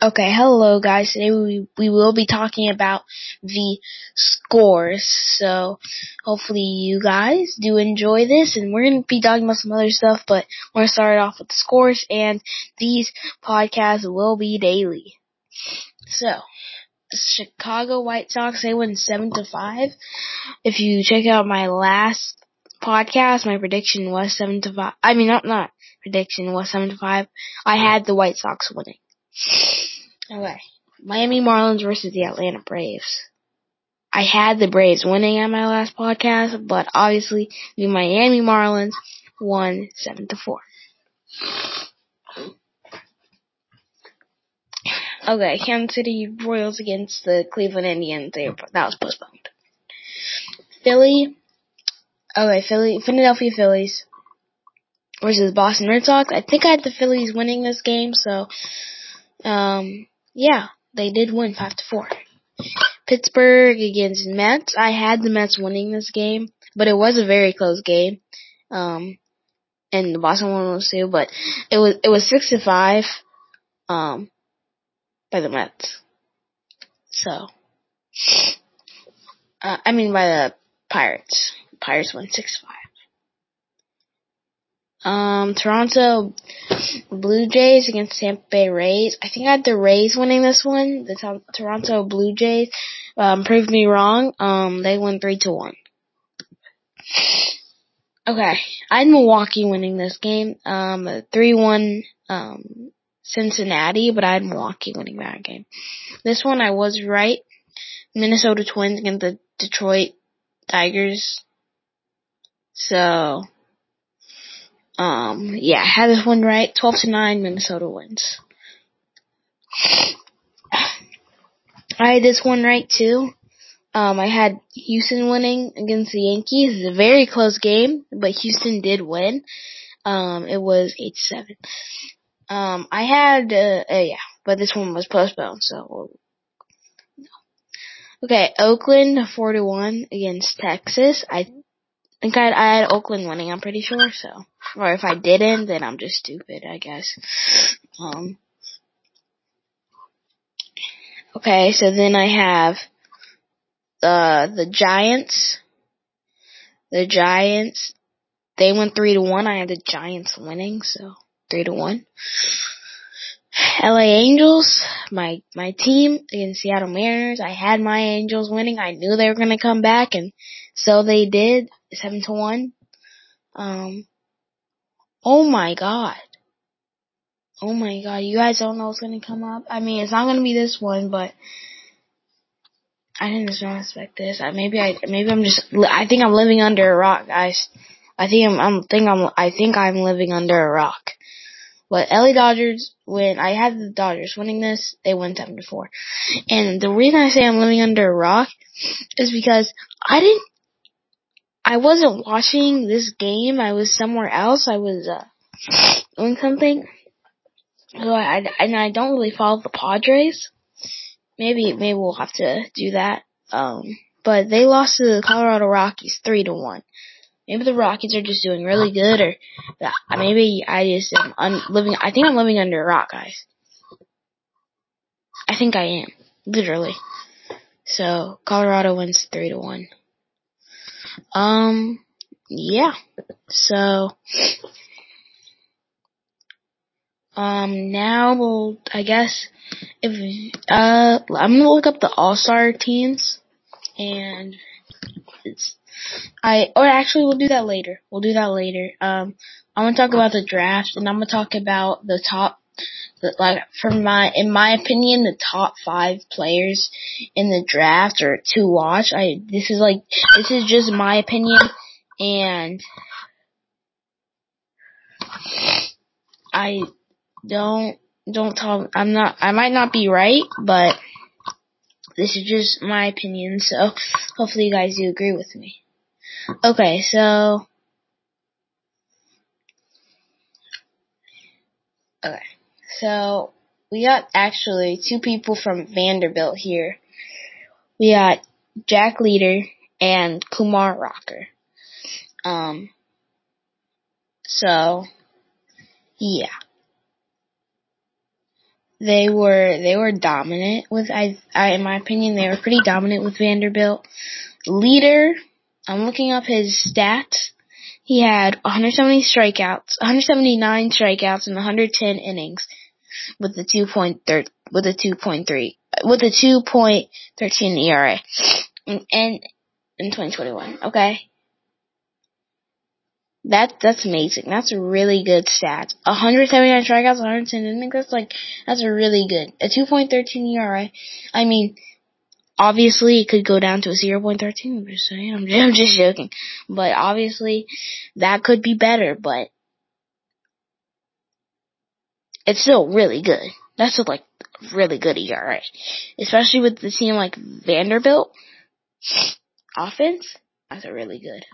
Okay, hello guys. Today we we will be talking about the scores. So hopefully you guys do enjoy this and we're going to be talking about some other stuff, but we're going to start off with the scores and these podcasts will be daily. So, Chicago White Sox, they win 7 to 5. If you check out my last podcast, my prediction was 7 to 5. I mean, not not prediction was 7 to 5. I had the White Sox winning. Okay. Miami Marlins versus the Atlanta Braves. I had the Braves winning at my last podcast, but obviously the Miami Marlins won seven to four. Okay, Kansas City Royals against the Cleveland Indians. They, that was postponed. Philly. Okay, Philly, Philadelphia Phillies versus Boston Red Sox. I think I had the Phillies winning this game, so um, yeah, they did win five to four. Pittsburgh against Mets. I had the Mets winning this game, but it was a very close game. Um, and the Boston one was too, but it was it was six to five, um, by the Mets. So, uh, I mean by the Pirates. Pirates won six five. Um, Toronto Blue Jays against Tampa Bay Rays. I think I had the Rays winning this one. The Toronto Blue Jays um, proved me wrong. Um, they won three to one. Okay, I had Milwaukee winning this game. Um, three one. Um, Cincinnati, but I had Milwaukee winning that game. This one I was right. Minnesota Twins against the Detroit Tigers. So um, yeah, I had this one right. 12 to 9, Minnesota wins. I had this one right too. Um, I had Houston winning against the Yankees. It's a very close game, but Houston did win. Um, it was 8 7. Um, I had, uh, uh, yeah, but this one was postponed, so. Okay, Oakland 4 to 1 against Texas. I think I, I had Oakland winning, I'm pretty sure, so. Or if I didn't, then I'm just stupid, I guess. Um. Okay, so then I have the the Giants. The Giants, they went three to one. I had the Giants winning, so three to one. LA Angels, my my team against Seattle Mariners. I had my Angels winning. I knew they were gonna come back, and so they did. Seven to one. Um. Oh my god. Oh my god. You guys don't know what's gonna come up. I mean, it's not gonna be this one, but I didn't expect this. I, maybe I maybe I'm just. I think I'm living under a rock, guys. I think I'm. I'm think I'm. I think I'm living under a rock. But LA Dodgers, when I had the Dodgers winning this, they won seven to four. And the reason I say I'm living under a rock is because I didn't, I wasn't watching this game. I was somewhere else. I was uh, doing something. So I, I, and I don't really follow the Padres. Maybe, maybe we'll have to do that. Um, but they lost to the Colorado Rockies three to one. Maybe the Rockets are just doing really good, or maybe I just am un- living. I think I'm living under a rock, guys. I think I am, literally. So Colorado wins three to one. Um, yeah. So, um, now we'll, I guess, if uh, I'm gonna look up the All Star teams, and it's I or actually we'll do that later. We'll do that later. Um, I'm gonna talk about the draft, and I'm gonna talk about the top, like from my in my opinion, the top five players in the draft or to watch. I this is like this is just my opinion, and I don't don't tell. I'm not. I might not be right, but this is just my opinion. So hopefully you guys do agree with me. Okay, so okay, so we got actually two people from Vanderbilt here. We got Jack Leader and Kumar Rocker. Um, so yeah. they were they were dominant with I, I in my opinion they were pretty dominant with Vanderbilt. Leader, I'm looking up his stats. He had 170 strikeouts, 179 strikeouts, and 110 innings with the 2.3 with a 2.3 with a 2.13 ERA, and, and in 2021. Okay, that that's amazing. That's a really good stat. 179 strikeouts, 110 innings. That's like that's a really good. A 2.13 ERA. I mean, obviously it could go down to a 0.13. I'm just saying. I'm I'm just joking. But obviously that could be better. But it's still really good. That's still like really good ERA, especially with the team like Vanderbilt offense. That's a really good.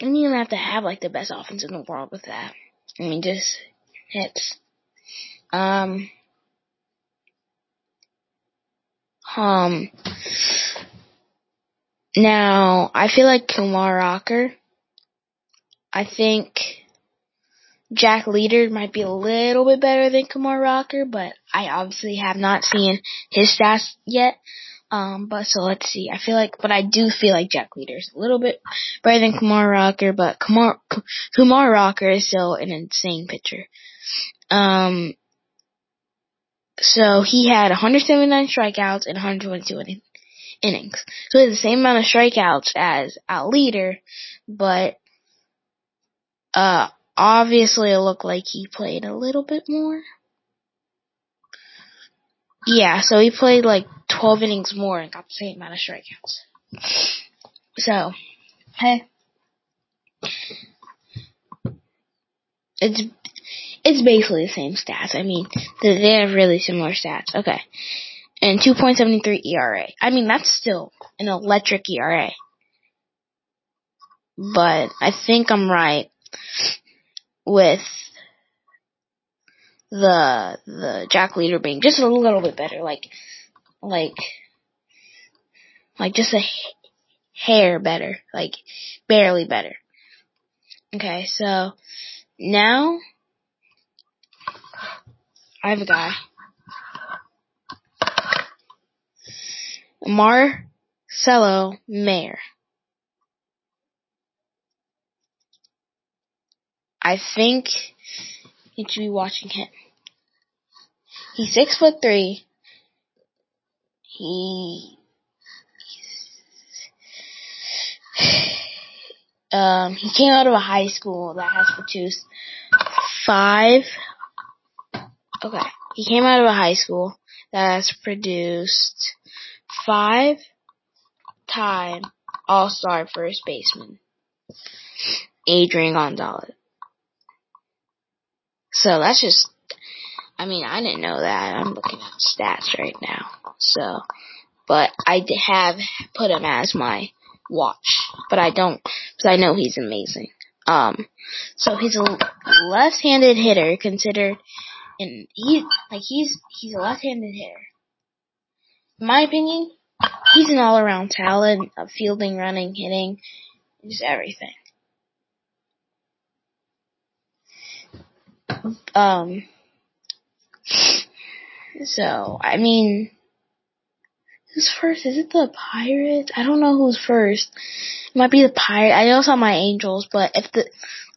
You don't even have to have like the best offense in the world with that. I mean, just hits. Um, um, now I feel like Kumar Rocker. I think Jack Leader might be a little bit better than Kumar Rocker, but I obviously have not seen his stats yet. Um, but so let's see. I feel like, but I do feel like Jack Leader is a little bit better than Kumar Rocker, but Kumar, Kumar Rocker is still an insane pitcher. Um, so he had 179 strikeouts and 122 in- innings. So he had the same amount of strikeouts as our leader, but, uh, obviously it looked like he played a little bit more. Yeah, so he played like 12 innings more and got the same amount of strikeouts. So, hey. It's, it's basically the same stats. I mean, they have really similar stats. Okay. And 2.73 ERA. I mean, that's still an electric ERA. But I think I'm right with the the Jack Leader being just a little bit better, like like like just a hair better, like barely better. Okay, so now I have a guy. Marcelo Mayer. I think you should be watching him. He's six foot three. He um he came out of a high school that has produced five okay. He came out of a high school that has produced five time all star first baseman. Adrian Gonzalez. So that's just, I mean, I didn't know that. I'm looking at stats right now. So, but I have put him as my watch, but I don't, because I know he's amazing. Um, so he's a left-handed hitter considered, and he, like he's, he's a left-handed hitter. In my opinion, he's an all-around talent of fielding, running, hitting, just everything. Um, so, I mean, who's first? Is it the Pirates? I don't know who's first. It might be the Pirates. I also have my Angels, but if the,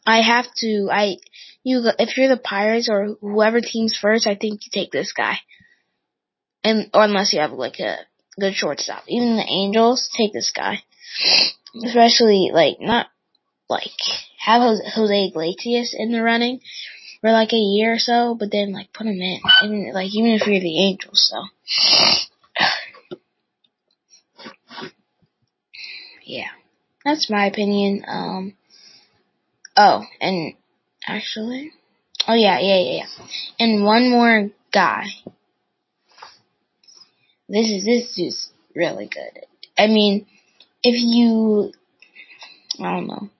I have to, I, you, if you're the Pirates or whoever team's first, I think you take this guy. And, or unless you have like a good shortstop. Even the Angels, take this guy. Especially, like, not, like, have Jose Iglesias in the running for like a year or so, but then like put them in, even like even if you're the Angels, so yeah, that's my opinion. Um, oh, and actually, oh yeah, yeah, yeah, yeah, and one more guy. This is this is really good. I mean, if you, I don't know.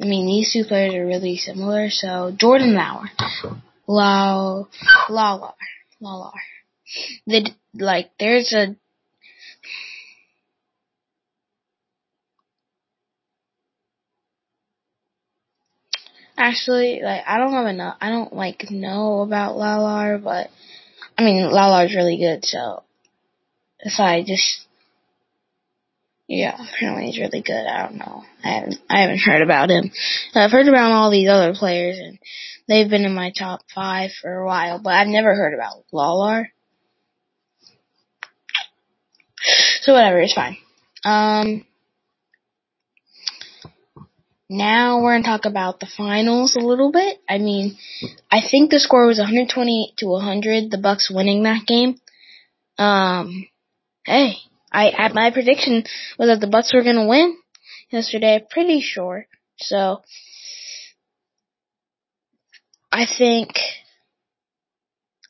I mean, these two players are really similar. So Jordan Lauer, Lau, Lawlar, Lawlar. The like, there's a actually like I don't have enough. I don't like know about Lawlar, but I mean Lawlar's really good. So if I just yeah, apparently he's really good. I don't know. I haven't I haven't heard about him. I've heard about all these other players and they've been in my top five for a while, but I've never heard about Lawlar. So whatever, it's fine. Um, now we're gonna talk about the finals a little bit. I mean, I think the score was 128 to 100, the Bucks winning that game. Um, hey, I, my prediction was that the Bucks were gonna win yesterday. Pretty sure. So, I think,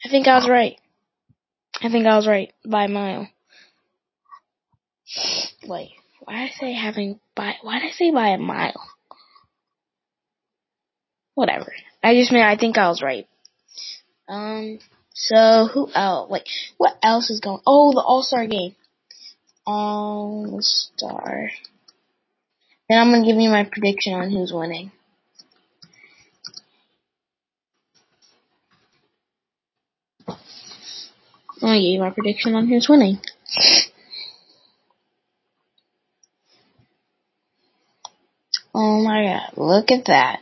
I think I was right. I think I was right by a mile. Wait, why did I say having by? Why did I say by a mile? Whatever. I just mean I think I was right. Um. So who else? Wait, what else is going? Oh, the All Star game. All Star. And I'm gonna give you my prediction on who's winning. I'm gonna give you my prediction on who's winning. Oh my god, look at that.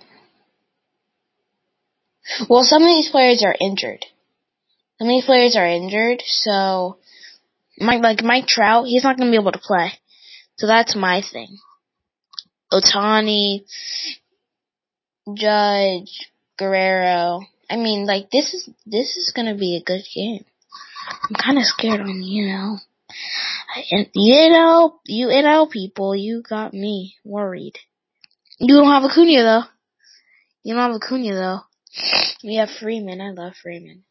Well, some of these players are injured. Some of these players are injured, so Mike, like Mike Trout, he's not gonna be able to play. So that's my thing. Ohtani, Judge, Guerrero. I mean, like this is this is gonna be a good game. I'm kind of scared on you know. You know, you NL people, you got me worried. You don't have Acuna though. You don't have Acuna though. We have Freeman. I love Freeman.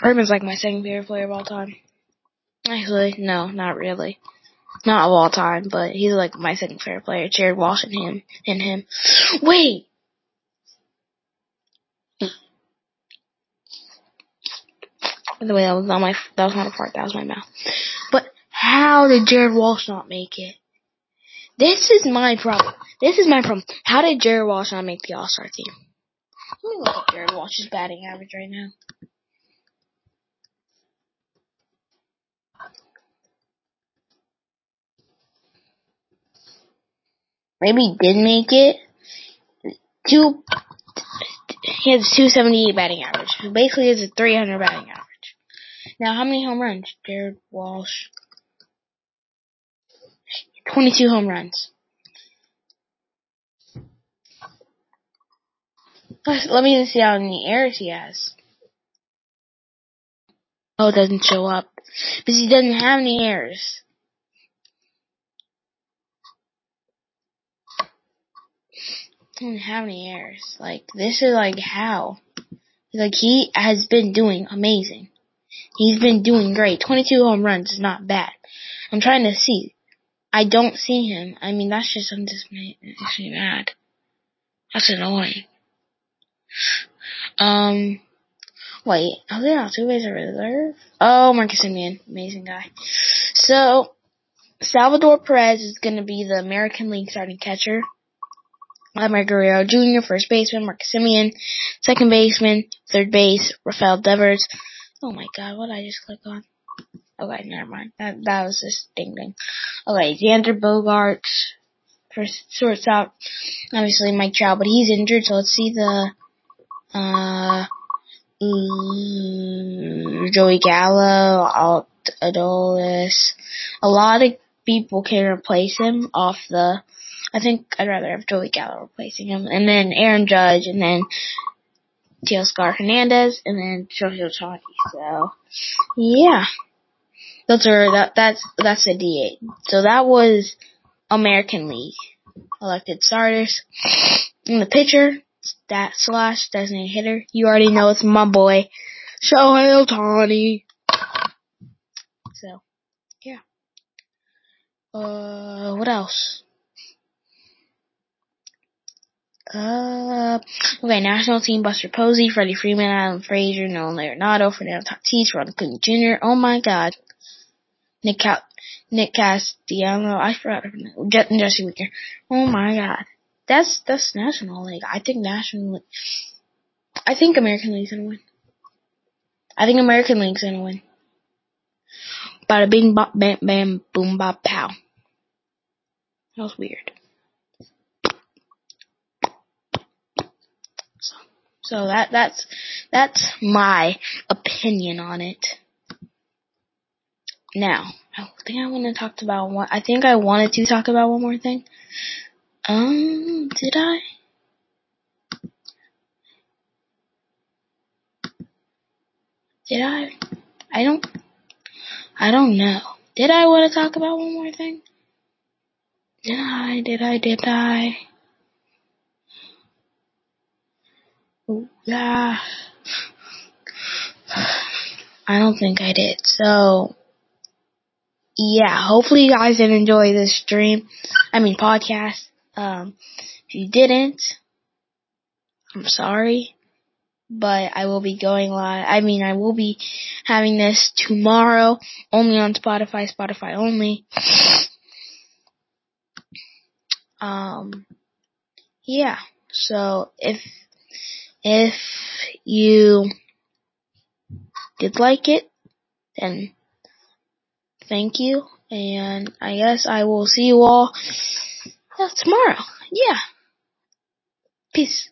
Freeman's like my second favorite player of all time. Actually, no, not really. Not of all time, but he's like my second favorite player. Jared Walsh and him and him. Wait. By the way, that was not my that was not a fart. That was my mouth. But how did Jared Walsh not make it? This is my problem. This is my problem. How did Jared Walsh not make the All Star team? Let me look at Jared Walsh's batting average right now. Maybe he did make it. Two. He has 278 batting average. Basically, it's a 300 batting average. Now, how many home runs? Jared Walsh. 22 home runs. Let me see how many errors he has. Oh, it doesn't show up. Because he doesn't have any errors. Doesn't have any errors. Like, this is like how. Like, he has been doing amazing. He's been doing great. 22 home runs is not bad. I'm trying to see. I don't see him. I mean, that's just, I'm just me mad. That's annoying. Um, wait, Jose Altuve is a reserve? Oh, Marcus Semien. Amazing guy. So, Salvador Perez is going to be the American League starting catcher. Vladimir Guerrero Jr., first baseman, Marcus Semien, second baseman, third base, Rafael Devers. Oh my god, what did I just click on? Okay, never mind. That that was just ding ding. Okay, Xander Bogaerts for shortstop. Obviously Mike Trout, but he's injured, so let's see the uh mm, Joey Gallo, Alt Adolis. A lot of people can replace him off the I think I'd rather have Joey Gallo replacing him, and then Aaron Judge, and then Teoscar Hernandez, and then Shohei Ohtani. So, yeah, those are that that's that's a D8. So that was American League elected starters. And the pitcher, that slash designated hitter, you already know it's my boy, Shohei Ohtani. So, yeah. Uh, what else? Uh, okay, national team: Buster Posey, Freddie Freeman, Alan Frazier, Nolan Arenado, Fernando Tatis, Ronald Acuña Jr. Oh my God, Nick Cal- Nick Castellanos. I forgot her name. Je- Jesse Winker. Oh my god. That's, that's National League. I think National League. I think American League's gonna win. I think American League's gonna win. Bada bing bop bam bam boom bop pow. That was weird. So that that's that's my opinion on it. Now, I think I want to talk about one. I think I wanted to talk about one more thing. Um, did I? Did I? I don't. I don't know. Did I want to talk about one more thing? Did I? Did I? Did I? Yeah. I don't think I did. So, yeah, hopefully you guys did enjoy this stream. I mean podcast. Um, if you didn't, I'm sorry. But I will be going live. I mean, I will be having this tomorrow, only on Spotify, Spotify only. Um, yeah. So if if you did like it, then thank you. And I guess I will see you all uh, tomorrow. Yeah. Peace.